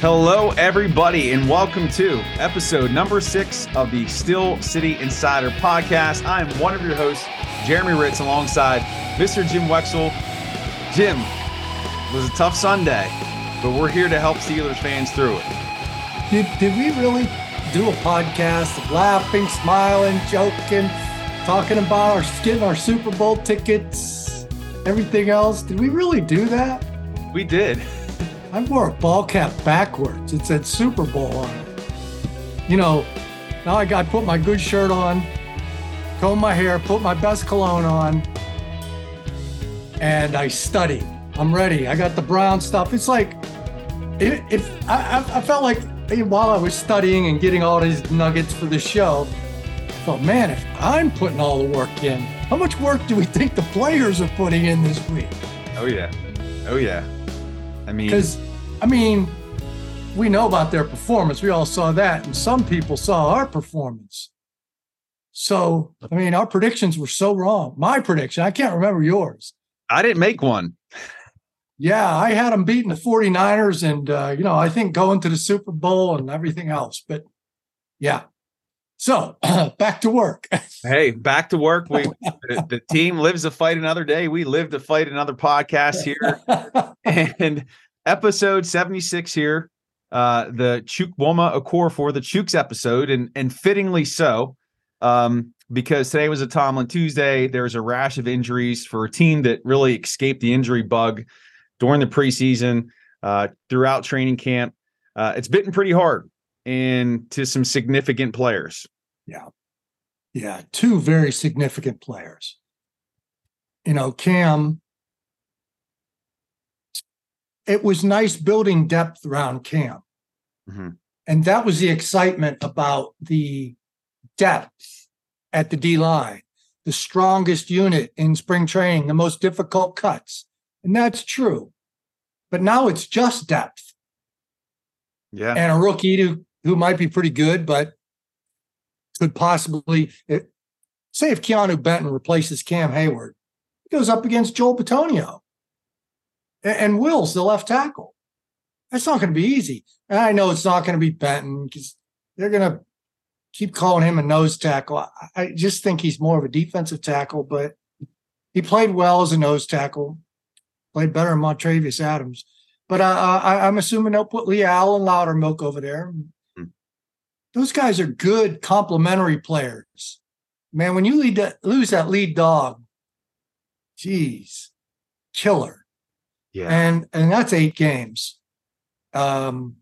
Hello, everybody, and welcome to episode number six of the Steel City Insider podcast. I'm one of your hosts, Jeremy Hritz, alongside Mr. Jim Wexell. Jim, it was a tough Sunday, but we're here to help Steelers fans through it. Did, did we really do a podcast of laughing, smiling, joking, talking about our getting our Super Bowl tickets, everything else? Did we really do that? We did. I wore a ball cap backwards. It said Super Bowl on it. You know, now I got put my good shirt on, comb my hair, put my best cologne on, and I study. I'm ready. I got the brown stuff. It's like, if, if I, I felt like while I was studying and getting all these nuggets for the show, I thought, man, if I'm putting all the work in, how much work do we think the players are putting in this week? Oh, yeah. Oh, yeah. I mean, because I mean, we know about their performance. We all saw that, and some people saw our performance. So, I mean, our predictions were so wrong. My prediction, I can't remember yours. I didn't make one. Yeah, I had them beating the 49ers and, uh, you know, I think going to the Super Bowl and everything else. But yeah. So back to work. hey, back to work. We the, the team lives to fight another day. We live to fight another podcast here. and episode 76 here. Uh the Chukwuma Okorafor for the Chooks episode, and and fittingly so. Um, because today was a Tomlin Tuesday. There's a rash of injuries for a team that really escaped the injury bug during the preseason, uh, throughout training camp. Uh, it's bitten pretty hard and to some significant players. Yeah. Yeah. Two very significant players. You know, Cam, it was nice building depth around Cam. Mm-hmm. And that was the excitement about the depth at the D line, the strongest unit in spring training, the most difficult cuts. And that's true. But now it's just depth. Yeah. And a rookie who, who might be pretty good, but could possibly it, say if Keanu Benton replaces Cam Heyward, he goes up against Joel Bitonio and, and Wills, the left tackle. That's not going to be easy. And I know it's not going to be Benton because they're going to keep calling him a nose tackle. I, I just think he's more of a defensive tackle, but he played well as a nose tackle played better than Montravius Adams. But uh, I, am assuming they'll put Leal and Loudermilk over there. Those guys are good complementary players. Man, when you that, lose that lead dog, geez, killer. Yeah. And and that's eight games. Um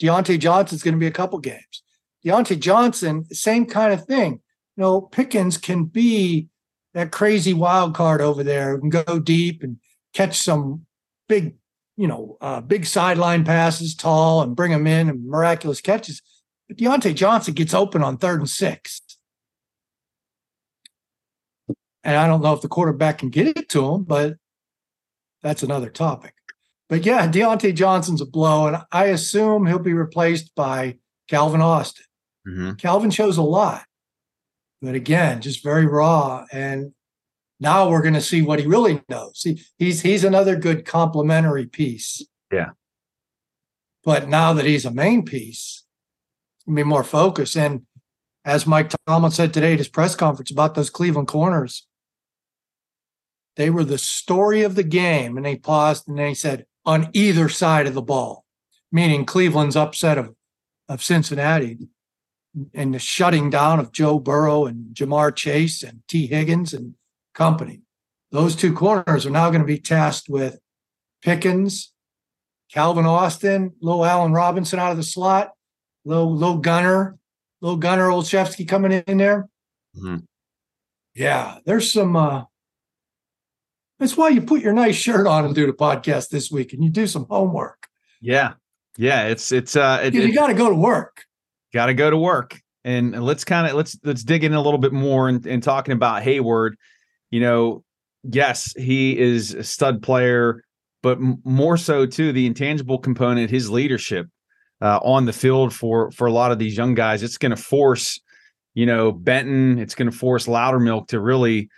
Diontae Johnson's going to be a couple games. Diontae Johnson, same kind of thing. You know, Pickens can be that crazy wild card over there and go deep and catch some big, you know, uh, big sideline passes, tall, and bring them in and miraculous catches. But Diontae Johnson gets open on third and six. And I don't know if the quarterback can get it to him, but that's another topic. But yeah, Diontae Johnson's a blow, and I assume he'll be replaced by Calvin Austin. Mm-hmm. Calvin shows a lot, but again, just very raw. And now we're going to see what he really knows. He, he's he's another good complementary piece. Yeah. But now that he's a main piece, be more focused. And as Mike Tomlin said today at his press conference about those Cleveland corners, they were the story of the game. And they paused and they said, on either side of the ball, meaning Cleveland's upset of, of Cincinnati and the shutting down of Joe Burrow and Ja'Marr Chase and Tee Higgins and company. Those two corners are now going to be tasked with Pickens, Calvin Austin, little Allen Robinson out of the slot, little little Gunner, little Gunner Olszewski coming in there. Mm-hmm. Yeah, there's some. uh That's why you put your nice shirt on and do the podcast this week, and you do some homework. Yeah, yeah, it's it's uh, it, you, got to go to work. Got to go to work, and let's kind of let's let's dig in a little bit more and in talking about Heyward. you know, yes, he is a stud player, but more so too the intangible component, his leadership uh, on the field for for a lot of these young guys. It's going to force, you know, Benton. It's going to force Loudermilk to really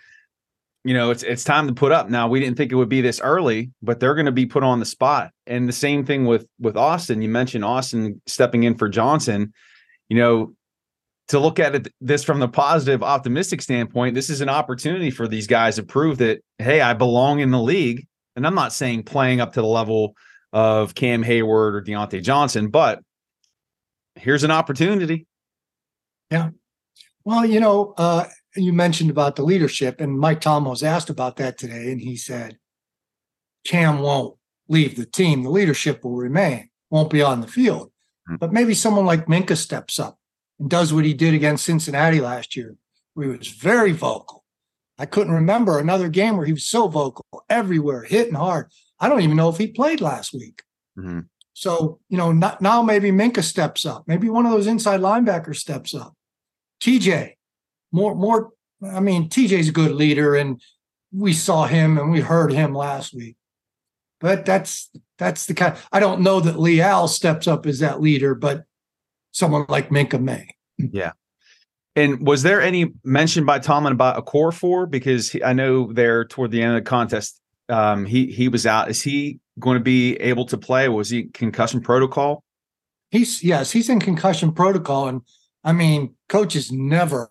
you know, it's it's time to put up. Now we didn't think it would be this early, but they're going to be put on the spot. And the same thing with with Austin. You mentioned Austin stepping in for Johnson. You know, to look at it this from the positive, optimistic standpoint, this is an opportunity for these guys to prove that hey, I belong in the league. And I'm not saying playing up to the level of Cam Heyward or Diontae Johnson, but here's an opportunity. Yeah. Well, you know, uh, you mentioned about the leadership, and Mike Tomlin was asked about that today, and he said, Cam won't leave the team. The leadership will remain, won't be on the field. Mm-hmm. But maybe someone like Minkah steps up and does what he did against Cincinnati last year, where he was very vocal. I couldn't remember another game where he was so vocal everywhere, hitting hard. I don't even know if he played last week. Mm-hmm. So, you know, not, now maybe Minkah steps up. Maybe one of those inside linebackers steps up. TJ, more, more. I mean, TJ's a good leader, and we saw him and we heard him last week. But that's that's the kind. I don't know that Leal steps up as that leader, but someone like Minkah may. Yeah. And was there any mention by Tomlin about Okorafor? Because he, I know there toward the end of the contest, um, he he was out. Is he going to be able to play? Was he concussion protocol? He's yes, he's in concussion protocol, and I mean, coaches never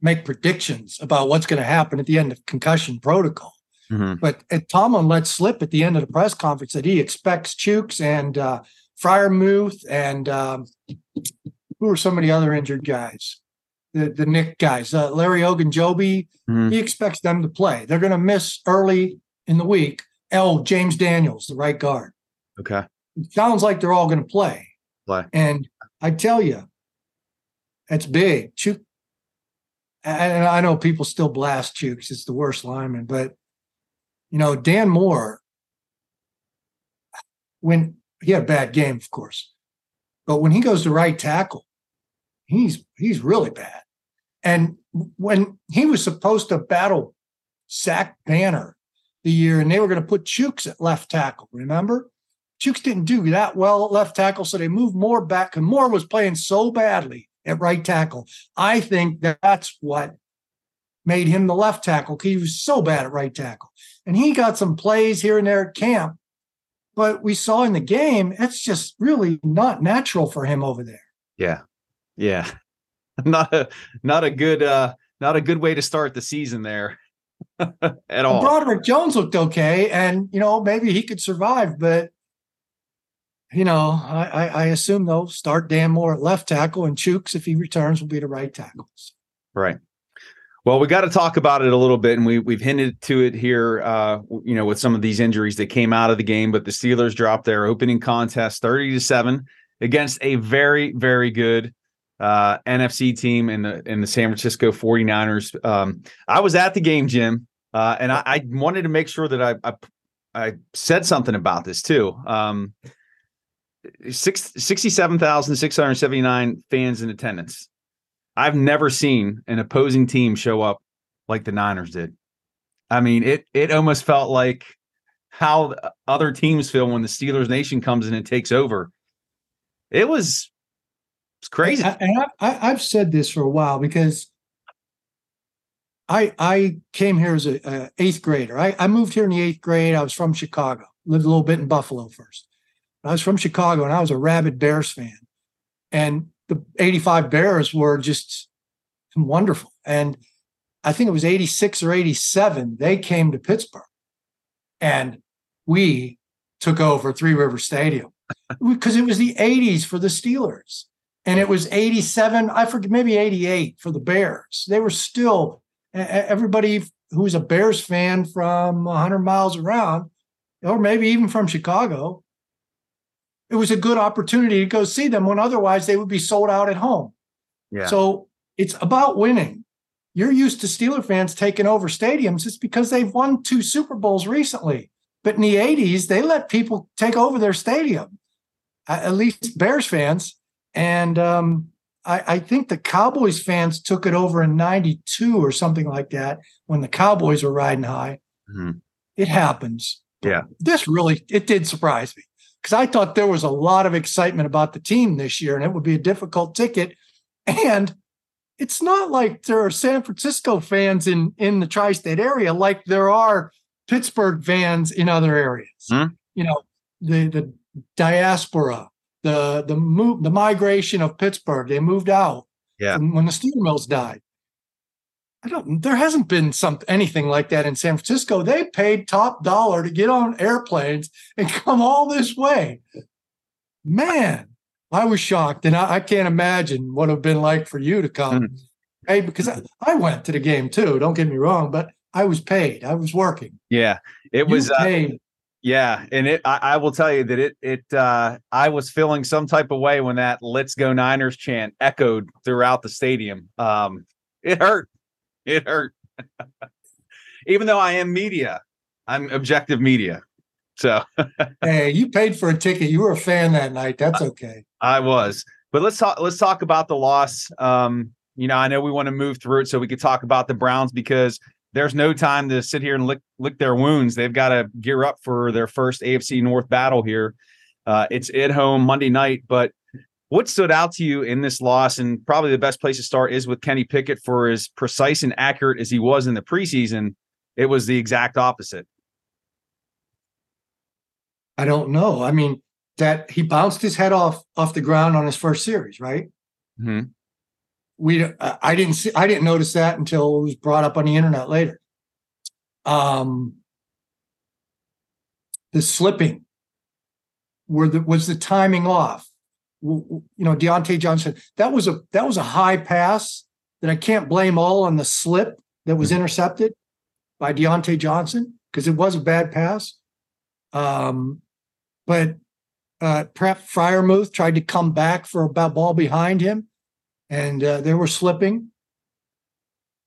make predictions about what's going to happen at the end of concussion protocol. Mm-hmm. But Tomlin let slip at the end of the press conference that he expects Chooks and uh, Freiermuth and um, who are some of the other injured guys, the the Nick guys, uh, Larry Ogunjobi. Mm-hmm. He expects them to play. They're going to miss early in the week. L. James Daniels, the right guard. Okay. It sounds like they're all going to play. Play. And I tell you, it's big. Chuk, and I know people still blast Chuks. It's the worst lineman, but you know, Dan Moore, when he had a bad game, of course, but when he goes to right tackle, he's he's really bad. And when he was supposed to battle Zach Banner the year, and they were going to put Chooks at left tackle, remember? Chooks didn't do that well at left tackle, so they moved Moore back, and Moore was playing so badly at right tackle. I think that's what made him the left tackle because he was so bad at right tackle. And he got some plays here and there at camp, but we saw in the game, it's just really not natural for him over there. Yeah. Yeah. Not a not a good uh not a good way to start the season there at all. Broderick Jones looked okay, and you know, maybe he could survive, but you know, I, I assume they'll start Dan Moore at left tackle, and Chuks, if he returns, will be the right tackles. Right. Well, we got to talk about it a little bit, and we we've hinted to it here. Uh, you know, with some of these injuries that came out of the game, but the Steelers dropped their opening contest thirty to seven against a very very good uh, NFC team in the in the San Francisco 49ers. Um, I was at the game, Jim, uh, and I, I, wanted to make sure that I, I, I said something about this too. Um, six, 67,679 fans in attendance. I've never seen an opposing team show up like the Niners did. I mean, it it almost felt like how other teams feel when the Steelers Nation comes in and takes over. It was it's crazy. And I, have said this for a while because I I came here as a, a eighth grader. I, I moved here in the eighth grade. I was from Chicago. Lived a little bit in Buffalo first. I was from Chicago and I was a rabid Bears fan. And the 85 Bears were just wonderful. And I think it was 86 or 87, they came to Pittsburgh and we took over Three River Stadium because it was the 80s for the Steelers and it was 87 i forget maybe 88 for the bears. They were still everybody who's a bears fan from 100 miles around or maybe even from chicago it was a good opportunity to go see them when otherwise they would be sold out at home. Yeah. so it's about winning. You're used to steeler fans taking over stadiums. It's because they've won two super bowls recently. But in the 80s they let people take over their stadium. At least bears fans and um, I, I, think the Cowboys fans took it over in 92 or something like that when the Cowboys were riding high. Mm-hmm. It happens. Yeah. This really, it did surprise me because I thought there was a lot of excitement about the team this year and it would be a difficult ticket. And it's not like there are San Francisco fans in in the tri-state area like there are Pittsburgh fans in other areas. Hmm. You know, the the diaspora, the the move, the migration of Pittsburgh. They moved out. Yeah. when the steel mills died. I don't. There hasn't been some anything like that in San Francisco. They paid top dollar to get on airplanes and come all this way. Man, I was shocked, and I, I can't imagine what it would have been like for you to come. Mhm. Hey, because I, I went to the game too. Don't get me wrong, but I was paid. I was working. Yeah, it You was. Uh, paid. Yeah, and it. I, I will tell you that it. It. uh I was feeling some type of way when that "Let's Go Niners" chant echoed throughout the stadium. Um, it hurt. It hurt. Even though I am media, I'm objective media, so hey, you paid for a ticket. You were a fan that night. That's okay. I was. But let's talk. Let's talk about the loss. Um, you know, I know we want to move through it so we could talk about the Browns because there's no time to sit here and lick lick their wounds. They've got to gear up for their first AFC North battle here. Uh, it's at home Monday night. But what stood out to you in this loss, and probably the best place to start is with Kenny Pickett for as precise and accurate as he was in the preseason. It was the exact opposite. I don't know. I mean, that he bounced his head off off the ground on his first series, right? Mhm. We I I didn't see I didn't notice that until it was brought up on the internet later. Um the slipping were the was the timing off. You know, Diontae Johnson, that was a that was a high pass that I can't blame all on the slip that was intercepted by Diontae Johnson because it was a bad pass. Um, but uh, Prep Freiermuth tried to come back for a ball behind him, and uh, they were slipping.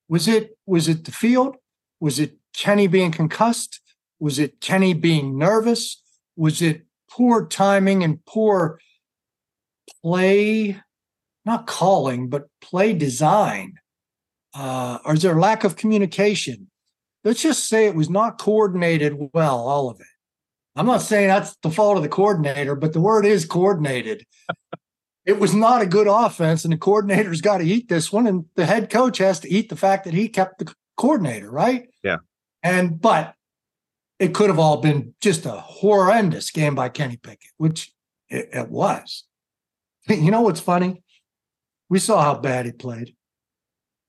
Was it was it the field? Was it Kenny being concussed? Was it Kenny being nervous? Was it poor timing and poor play, not calling, but play design? Uh, or is there lack of communication? Let's just say it was not coordinated well, all of it. I'm not saying that's the fault of the coordinator, but the word is coordinated. It was not a good offense, and the coordinator's got to eat this one, and the head coach has to eat the fact that he kept the coordinator, right? Yeah. And but it could have all been just a horrendous game by Kenny Pickett, which it, it was. You know what's funny? We saw how bad he played.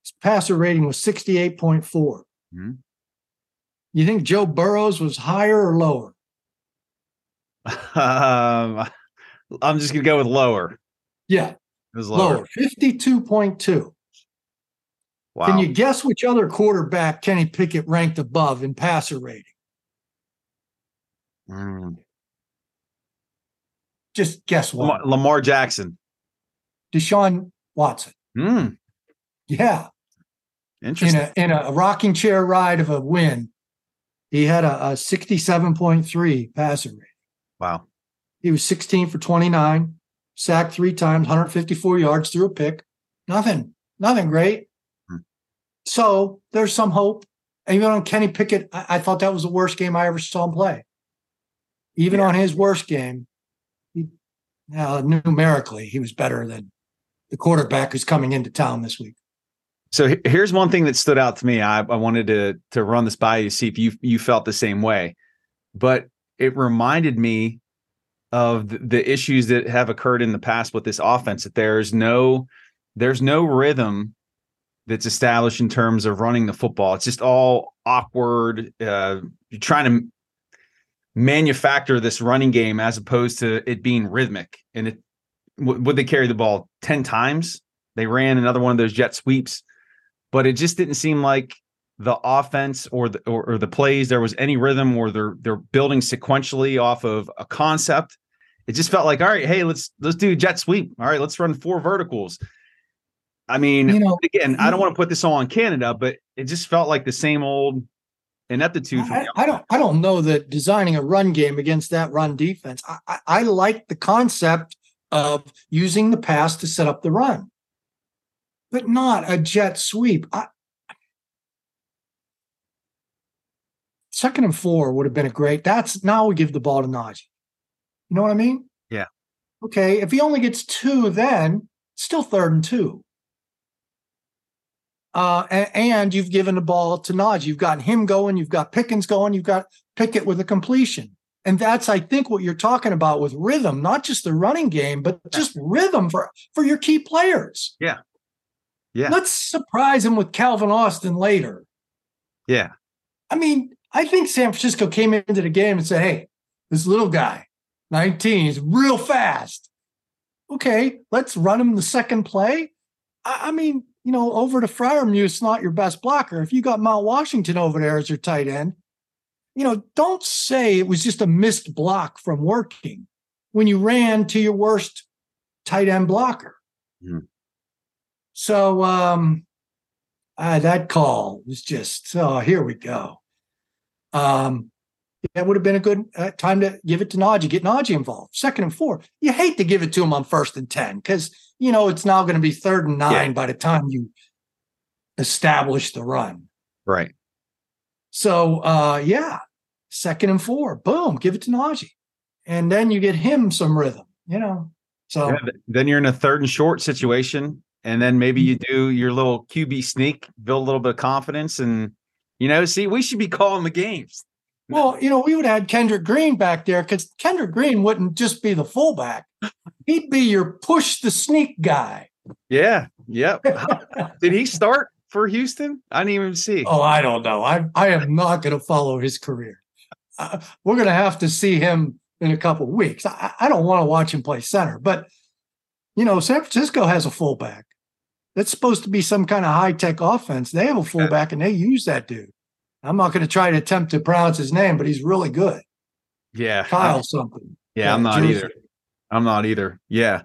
His passer rating was 68.4. Mhm. You think Joe Burrows was higher or lower? Um, I'm just gonna go with lower. Yeah, It was lower. lower, 52.2. Wow. Can you guess which other quarterback Kenny Pickett ranked above in passer rating? Mm. Just guess Lamar, one. Lamar Jackson. Deshaun Watson. Mm, Yeah, in interesting. a in a rocking chair ride of a win, he had a, a 67.3 passer rating. wow. He was 16 for 29, sacked three times, 154 yards, threw a pick. Nothing, nothing great. Hmm. So there's some hope. And even on Kenny Pickett, I, I thought that was the worst game I ever saw him play. Even Yeah. on his worst game, he, now numerically, he was better than the quarterback who's coming into town this week. So here's one thing that stood out to me. I, I wanted to to run this by you, see if you you felt the same way. But it reminded me of the, issues that have occurred in the past with this offense. That there's no there's no rhythm that's established in terms of running the football. It's just all awkward. Uh, you're trying to manufacture this running game as opposed to it being rhythmic. And it w- would they carry the ball ten times? They ran another one of those jet sweeps but it just didn't seem like the offense or the or, or the plays there was any rhythm or they're they're building sequentially off of a concept. It just felt like, all right, hey, let's let's do jet sweep. All right, let's run four verticals. I mean, You know, again, I don't want to put this all on Canada, but it just felt like the same old ineptitude. I, I don't. I don't know that designing a run game against that run defense. I, I, I like the concept of using the pass to set up the run, but not a jet sweep. I, second and four would have been a great. That's now we give the ball to Najee. You know what I mean? Yeah. Okay. If he only gets two, then still third and two. Uh, and, and, you've given the ball to Najee. You've got him going. You've got Pickens going. You've got Pickett with a completion. And that's, I think, what you're talking about with rhythm, not just the running game, but just rhythm for, for your key players. Yeah. Yeah. Let's surprise him with Calvin Austin later. Yeah. I mean, I think San Francisco came into the game and said, hey, this little guy, 19, he's real fast. Okay, let's run him the second play. I, I mean, you know, over to Freiermuth's not your best blocker. If you got Mount Washington over there as your tight end, you know, don't say it was just a missed block from working when you ran to your worst tight end blocker. Mm. So um uh, that call was just oh here we go. Um that would have been a good uh, time to give it to Najee, get Najee involved. Second and four. You hate to give it to him on first and 10 because, you know, it's now going to be third and nine yeah. by the time you establish the run. Right. So, uh, yeah, second and four, boom, give it to Najee. And then you get him some rhythm, you know. So yeah, then you're in a third and short situation. And then maybe you mm-hmm. do your little QB sneak, build a little bit of confidence. And, you know, see, we should be calling the games. Well, you know, we would have had Kendrick Green back there because Kendrick Green wouldn't just be the fullback. He'd be your push the sneak guy. Yeah. Yep. Did he start for Houston? I didn't even see. Oh, I don't know. I I am not going to follow his career uh, we're going to have to see him in a couple weeks. I, I don't want to watch him play center, but you know, San Francisco has a fullback. That's supposed to be some kind of high tech offense. They have a fullback and they use that dude. I'm not going to try to attempt to pronounce his name, but he's really good. Yeah, Kyle something. Yeah, yeah I'm not Jersey. either. I'm not either. Yeah.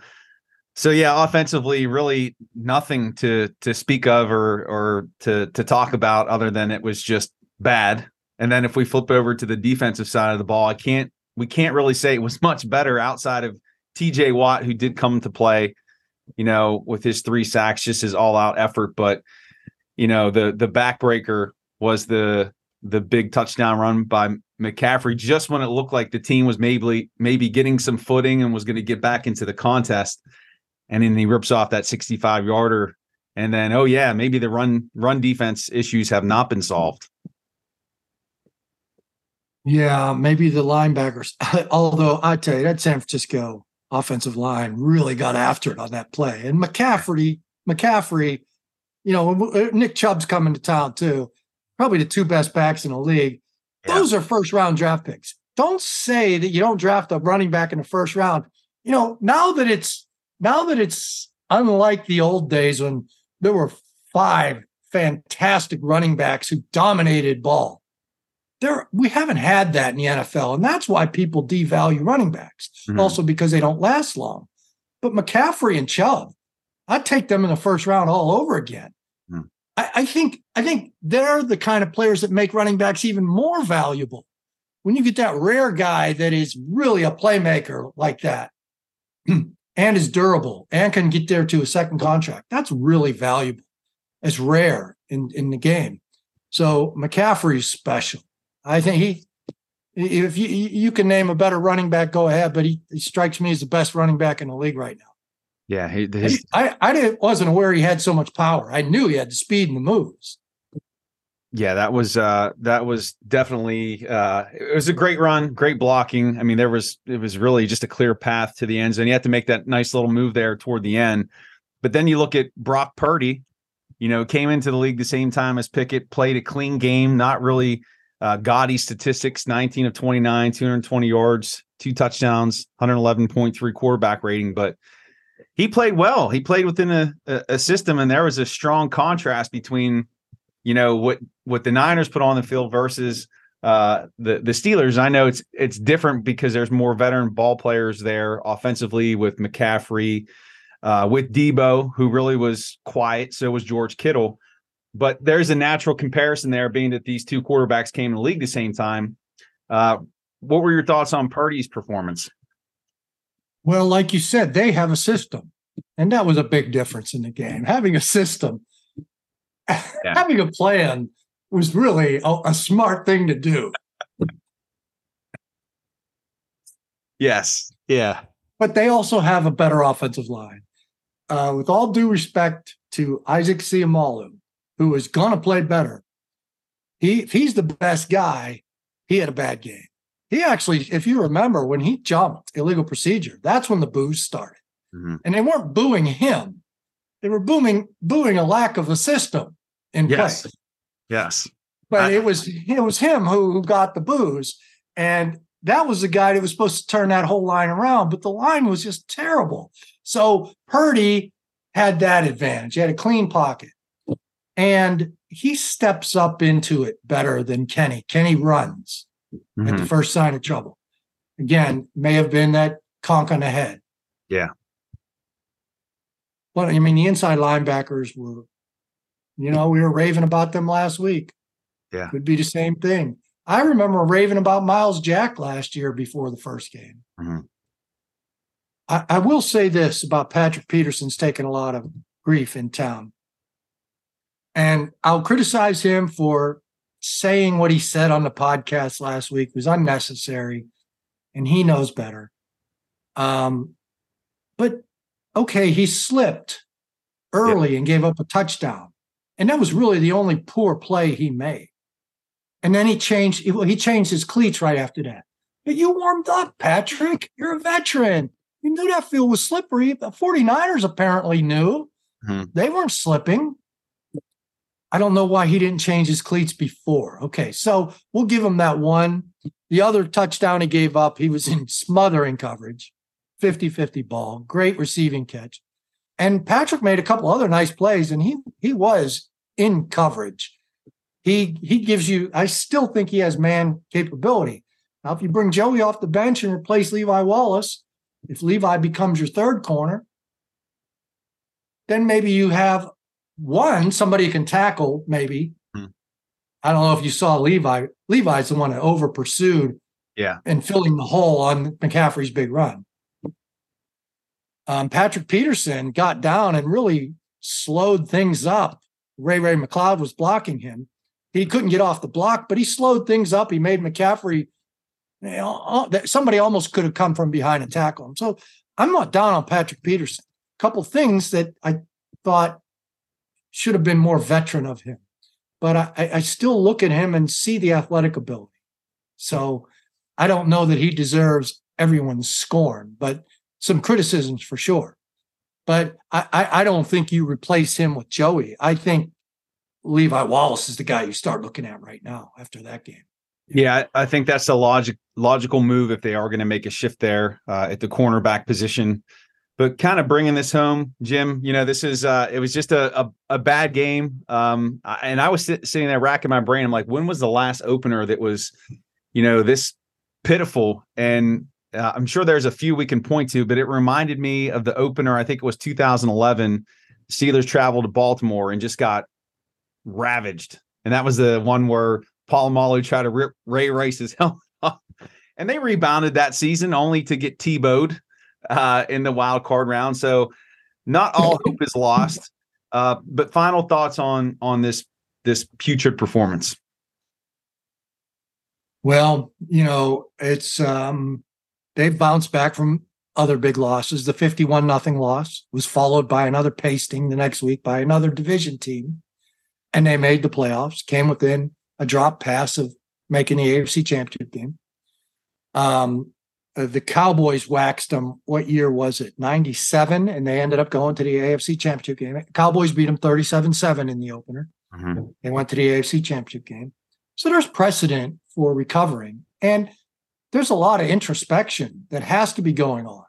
So yeah, offensively, really nothing to to speak of or or to to talk about other than it was just bad. And then if we flip over to the defensive side of the ball, I can't we can't really say it was much better outside of TJ Watt, who did come to play, you know, with his three sacks, just his all out effort. But you know, the the backbreaker was the the big touchdown run by McCaffrey just when it looked like the team was maybe maybe getting some footing and was going to get back into the contest. And then he rips off that 65 yarder. And then, oh yeah, maybe the run run defense issues have not been solved. Yeah, maybe the linebackers. Although I tell you, that San Francisco offensive line really got after it on that play. And McCaffrey, McCaffrey, you know, Nick Chubb's coming to town too. Probably the two best backs in the league. Yeah. Those are first round draft picks. Don't say that you don't draft a running back in the first round. You know, now that it's now that it's unlike the old days when there were five fantastic running backs who dominated ball there we haven't had that in the NFL, and that's why people devalue running backs. Mm-hmm. Also because they don't last long. But McCaffrey and Chubb, I'd take them in the first round all over again. Mm-hmm. I, I think I think they're the kind of players that make running backs even more valuable. When you get that rare guy that is really a playmaker like that, and is durable and can get there to a second contract, that's really valuable. It's rare in, in the game. So McCaffrey's special. I think he, if you you can name a better running back, go ahead. But he, he strikes me as the best running back in the league right now. Yeah, he, his... I I didn't wasn't aware he had so much power. I knew he had the speed and the moves. Yeah, that was uh that was definitely uh it was a great run, great blocking. I mean, there was it was really just a clear path to the end zone. You had to make that nice little move there toward the end. But then you look at Brock Purdy, you know, came into the league the same time as Pickett, played a clean game, not really uh, gaudy statistics 19 of 29, 220 yards, two touchdowns, 111.3 quarterback rating. But he played well. He played within a, a, system, and there was a strong contrast between, you know, what what the Niners put on the field versus uh, the the Steelers. I know it's it's different because there's more veteran ball players there offensively with McCaffrey, uh, with Deebo, who really was quiet. So was George Kittle. But there's a natural comparison there, being that these two quarterbacks came in the league the same time. Uh, what were your thoughts on Purdy's performance? Well, like you said, they have a system, and that was a big difference in the game. Having a system, yeah. having a plan was really a, a smart thing to do. yes. Yeah. But they also have a better offensive line. Uh, with all due respect to Isaac Seumalo, who was going to play better. He, if he's the best guy, he had a bad game. He actually, if you remember, when he jumped illegal procedure, that's when the boos started. Mm-hmm. And they weren't booing him; they were booming, booing a lack of a system in yes. place. Yes, but I, it was it was him who, who got the booze, and that was the guy that was supposed to turn that whole line around. But the line was just terrible. So Purdy had that advantage. He had a clean pocket. And he steps up into it better than Kenny. Kenny runs mm-hmm. at the mm-hmm. first sign of trouble. Again, may have been that conk on the head. Yeah. But I mean, the inside linebackers were, you know, we were raving about them last week. Yeah. Could be the same thing. I remember raving about Myles Jack last year before the first game. Mm-hmm. I, I will say this about Patrick Peterson's taken a lot of grief in town. And I'll criticize him for saying what he said on the podcast last week was unnecessary, and he knows better. Um, but okay, he slipped early yeah. and gave up a touchdown, and that was really the only poor play he made. And then he changed. He changed his cleats right after that. But you warmed up, Patrick. You're a veteran. You knew that field was slippery. The 49ers apparently knew. Mm-hmm. They weren't slipping. I don't know why he didn't change his cleats before. Okay, so we'll give him that one. The other touchdown he gave up, he was in smothering coverage, 50 50 ball, great receiving catch. And Patrick made a couple other nice plays, and he he was in coverage. He he gives you, I still think he has man capability. Now, if you bring Joey off the bench and replace Levi Wallace, if Levi becomes your third corner, then maybe you have one, somebody can tackle, maybe. Hmm. I don't know if you saw Levi. Levi's the one that over pursued yeah. and filling the hole on McCaffrey's big run. Um, Patrick Peterson got down and really slowed things up. Ray Ray McCloud was blocking him. He couldn't get off the block, but he slowed things up. He made McCaffrey. You know, somebody almost could have come from behind and tackle him. So I'm not down on Patrick Peterson. A couple things that I thought should have been more veteran of him. But I, I still look at him and see the athletic ability. So I don't know that he deserves everyone's scorn, but some criticisms for sure. But I, I, don't think you replace him with Joey. I think Levi Wallace is the guy you start looking at right now after that game. Yeah, I think that's a logic logical move if they are going to make a shift there uh, at the cornerback position but kind of bringing this home, Jim. You know, this is uh, it was just a a, a bad game, um, and I was sit, sitting there racking my brain. I'm like, when was the last opener that was, you know, this pitiful? And uh, I'm sure there's a few we can point to, but it reminded me of the opener. I think it was 2011. Steelers traveled to Baltimore and just got ravaged, and that was the one where Paul Polamalu tried to rip Ray Rice's helmet off, and they rebounded that season only to get Tebowed uh, in the wild card round. So not all hope is lost. Uh, but final thoughts on on this this putrid performance. Well, you know, it's um they've bounced back from other big losses. The 51 nothing loss was followed by another pasting the next week by another division team. And they made the playoffs, came within a drop pass of making the AFC championship game. Um, uh, the Cowboys waxed them. What year was it? 97. And they ended up going to the AFC championship game. Cowboys beat them 37 7 in the opener. Mm-hmm. They went to the AFC championship game. So there's precedent for recovering. And there's a lot of introspection that has to be going on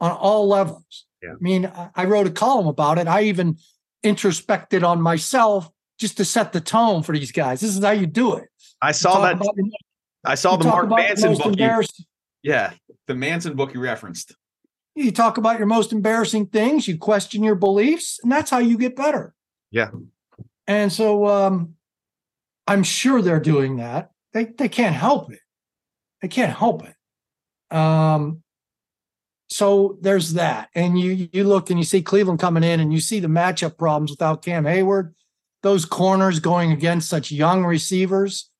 on all levels. Yeah. I mean, I wrote a column about it. I even introspected on myself just to set the tone for these guys. This is how you do it. I saw that. About, I saw the Mark Manson book. You, yeah, the Manson book you referenced. You talk about your most embarrassing things, you question your beliefs, and that's how you get better. Yeah. And so um, I'm sure they're doing that. They they can't help it. They can't help it. Um, so there's that. And you you look and you see Cleveland coming in and you see the matchup problems without Cam Heyward, those corners going against such young receivers,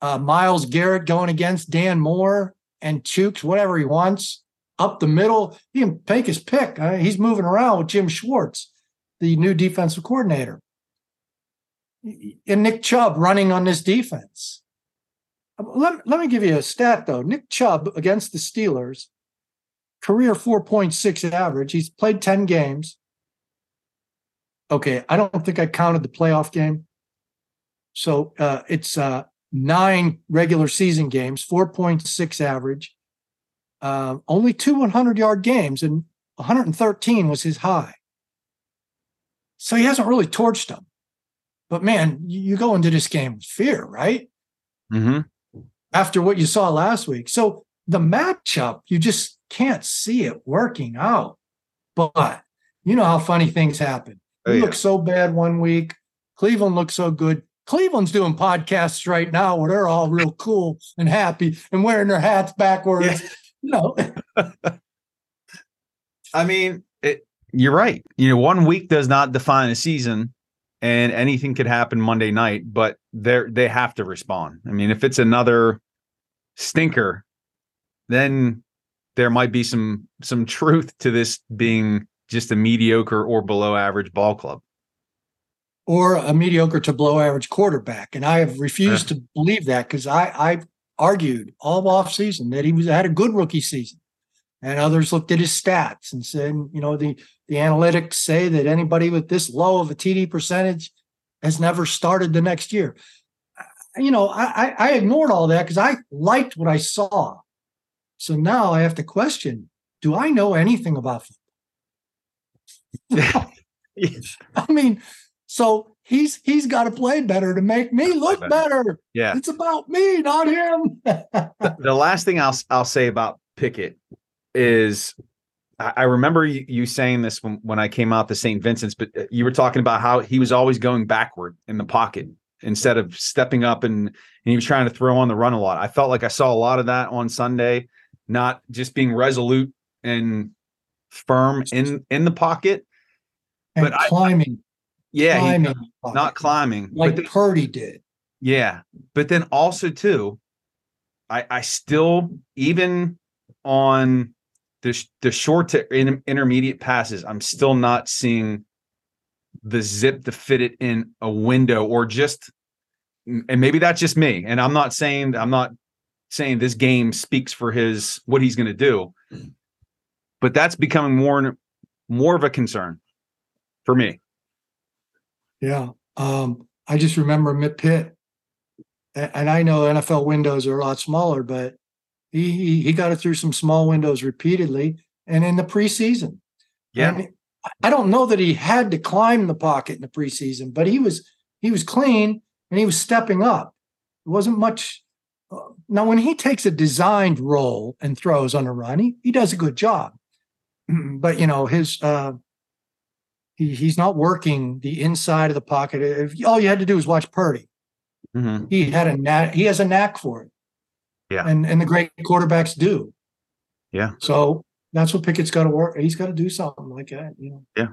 uh, Myles Garrett going against Dan Moore and Chooks whatever he wants up the middle. He can take his pick. Uh, he's moving around with Jim Schwartz, the new defensive coordinator. and Nick Chubb running on this defense. Let, let me give you a stat though. Nick Chubb against the Steelers, career 4.6 average. He's played 10 games. Okay, I don't think I counted the playoff game. So uh, it's uh, nine regular season games, 4.6 average. Uh, only two 100 yard games, and 113 was his high. So he hasn't really torched them. But man, you go into this game with fear, right? Mm-hmm. After what you saw last week. So the matchup, you just can't see it working out. But you know how funny things happen. Oh, you yeah. look so bad one week. Cleveland looks so good. Cleveland's doing podcasts right now where they're all real cool and happy and wearing their hats backwards. Yeah. You know, I mean, it, you're right. You know, one week does not define a season, and anything could happen Monday night. But they're they have to respond. I mean, if it's another stinker, then there might be some some truth to this being just a mediocre or below average ball club. Or a mediocre to below average quarterback. And I have refused to believe that because I I argued all off season that he was had a good rookie season. And others looked at his stats and said, you know, the the analytics say that anybody with this low of a TD percentage has never started the next year. You know, I I, I ignored all that because I liked what I saw. So now I have to question: Do I know anything about football? I mean, so he's he's got to play better to make me look better. better. Yeah. It's about me, not him. the last thing I'll I'll say about Pickett is I I remember you, you saying this when, when I came out to St. Vincent's, but uh, you were talking about how he was always going backward in the pocket instead of stepping up and, and he was trying to throw on the run a lot. I felt like I saw a lot of that on Sunday, not just being resolute and firm in in the pocket. and But climbing, Yeah, he- climbing, not climbing. like then- Purdy did. Yeah, but then also too, I I still even on the the short to in, intermediate passes, I'm still not seeing the zip to fit it in a window or just and maybe that's just me. And I'm not saying I'm not saying this game speaks for his what he's going to do, but that's becoming more more of a concern for me. Yeah. Um, I just remember Mitt Pitt, and I know NFL windows are a lot smaller, but he he, he got it through some small windows repeatedly, and in the preseason. Yeah, And I don't know that he had to climb the pocket in the preseason, but he was he was clean and he was stepping up. It wasn't much. uh, Now, when he takes a designed roll and throws on a run, he, he does a good job. But you know his uh, he he's not working the inside of the pocket. If all you had to do was watch Purdy, Mhm. he had a knack. He has a knack for it. Yeah. and and the great quarterbacks do. Yeah. So that's what Pickett's got to work. He's got to do something like that. You know. Yeah.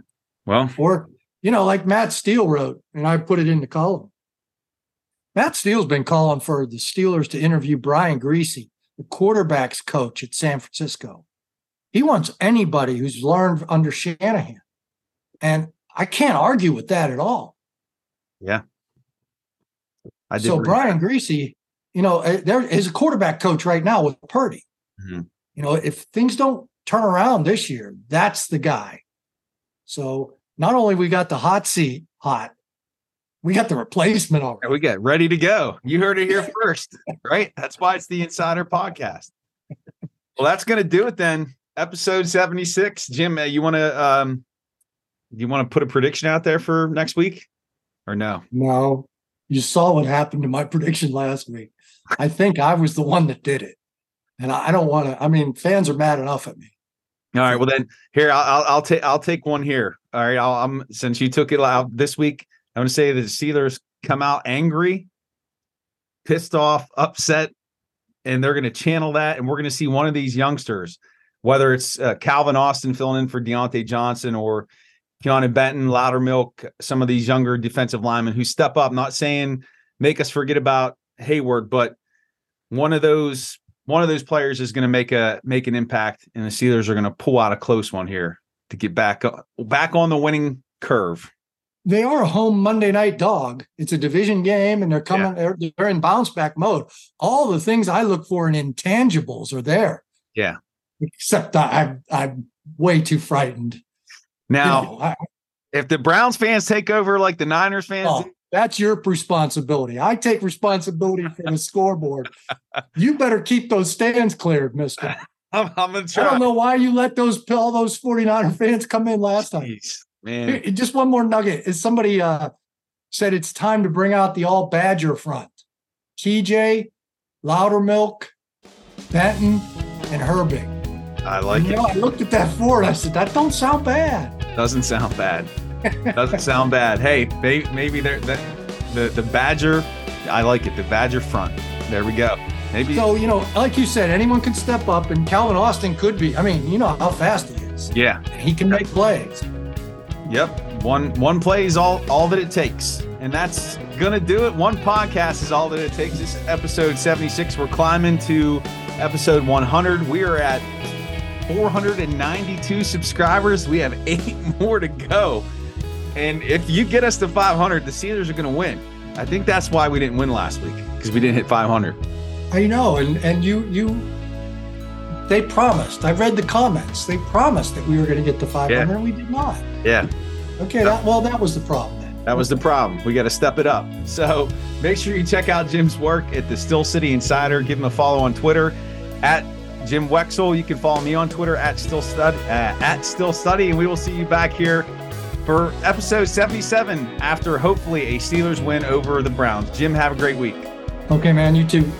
Well, Or, you know, like Matt Steele wrote, and I put it in the column. Matt Steele's been calling for the Steelers to interview Brian Griese, the quarterback's coach at San Francisco. He wants anybody who's learned under Shanahan. And I can't argue with that at all. Yeah. I did. So read- Brian Griese, you know, uh, there is a quarterback coach right now with Purdy. Mhm. You know, if things don't turn around this year, that's the guy. So not only we got the hot seat hot, we got the replacement already. we get ready to go. You heard it here first, right? That's why it's the Insider Podcast. Well, that's going to do it then. Episode 76. Jim, uh, you want to um you want to put a prediction out there for next week or no? No, you saw what happened to my prediction last week. I think I was the one that did it. And I I don't want to, I mean, fans are mad enough at me. All right, well then here I'll I'll, I'll take I'll take one here. All right, I'll, I'm since you took it out this week, I'm going to say the Steelers come out angry, pissed off, upset, and they're going to channel that, and we're going to see one of these youngsters, whether it's uh, Calvin Austin filling in for Diontae Johnson or Keanu Benton, Loudermilk, some of these younger defensive linemen who step up. Not saying make us forget about Heyward, but one of those one of those players is going to make a make an impact, and the Steelers are going to pull out a close one here to get back uh, back on the winning curve. they are a home Monday night dog. It's a division game, and they're coming. They're, they're in bounce back mode. All the things I look for in intangibles are there. Yeah. Except I, I'm I'm way too frightened. Now, I- if the Browns fans take over like the Niners fans, oh, that's your responsibility. I take responsibility for the scoreboard. You better keep those stands cleared, Mister. I'm, I'm gonna I don't know why you let those all those 49er fans come in last time. Jeez, man. Here, Just one more nugget. Is somebody uh said it's time to bring out the all Badger front. TJ, Loudermilk, Benton, and Herbig. I like you it. know, I looked at that four and I said, that don't sound bad. Doesn't sound bad. Doesn't sound bad. Hey, maybe, maybe there the, the the Badger. I like it. The Badger front. There we go. Maybe. So, you know, like you said, anyone can step up and Calvin Austin could be. I mean, you know how fast he is. yeah. He can make plays. Yep. One one play is all all that it takes. And that's gonna do it. One podcast is all that it takes. This is episode 76. We're climbing to episode 100. We are at 492 subscribers. We have eight more to go. And if you get us to 500, the Steelers are gonna win. I think that's why we didn't win last week because we didn't hit 500. I know, and and you you they promised. I read the comments. They promised that we were going to get to 500, Yeah. and we did not. Yeah. Okay, that, well, that was the problem then. That was the problem. We got to step it up. So make sure you check out Jim's work at the Steel City Insider. Give him a follow on Twitter at Jim Wexell. You can follow me on Twitter at Still Study uh, at Still Study, and we will see you back here for episode 77 after hopefully a Steelers win over the Browns. Jim, have a great week. Okay, man, you too.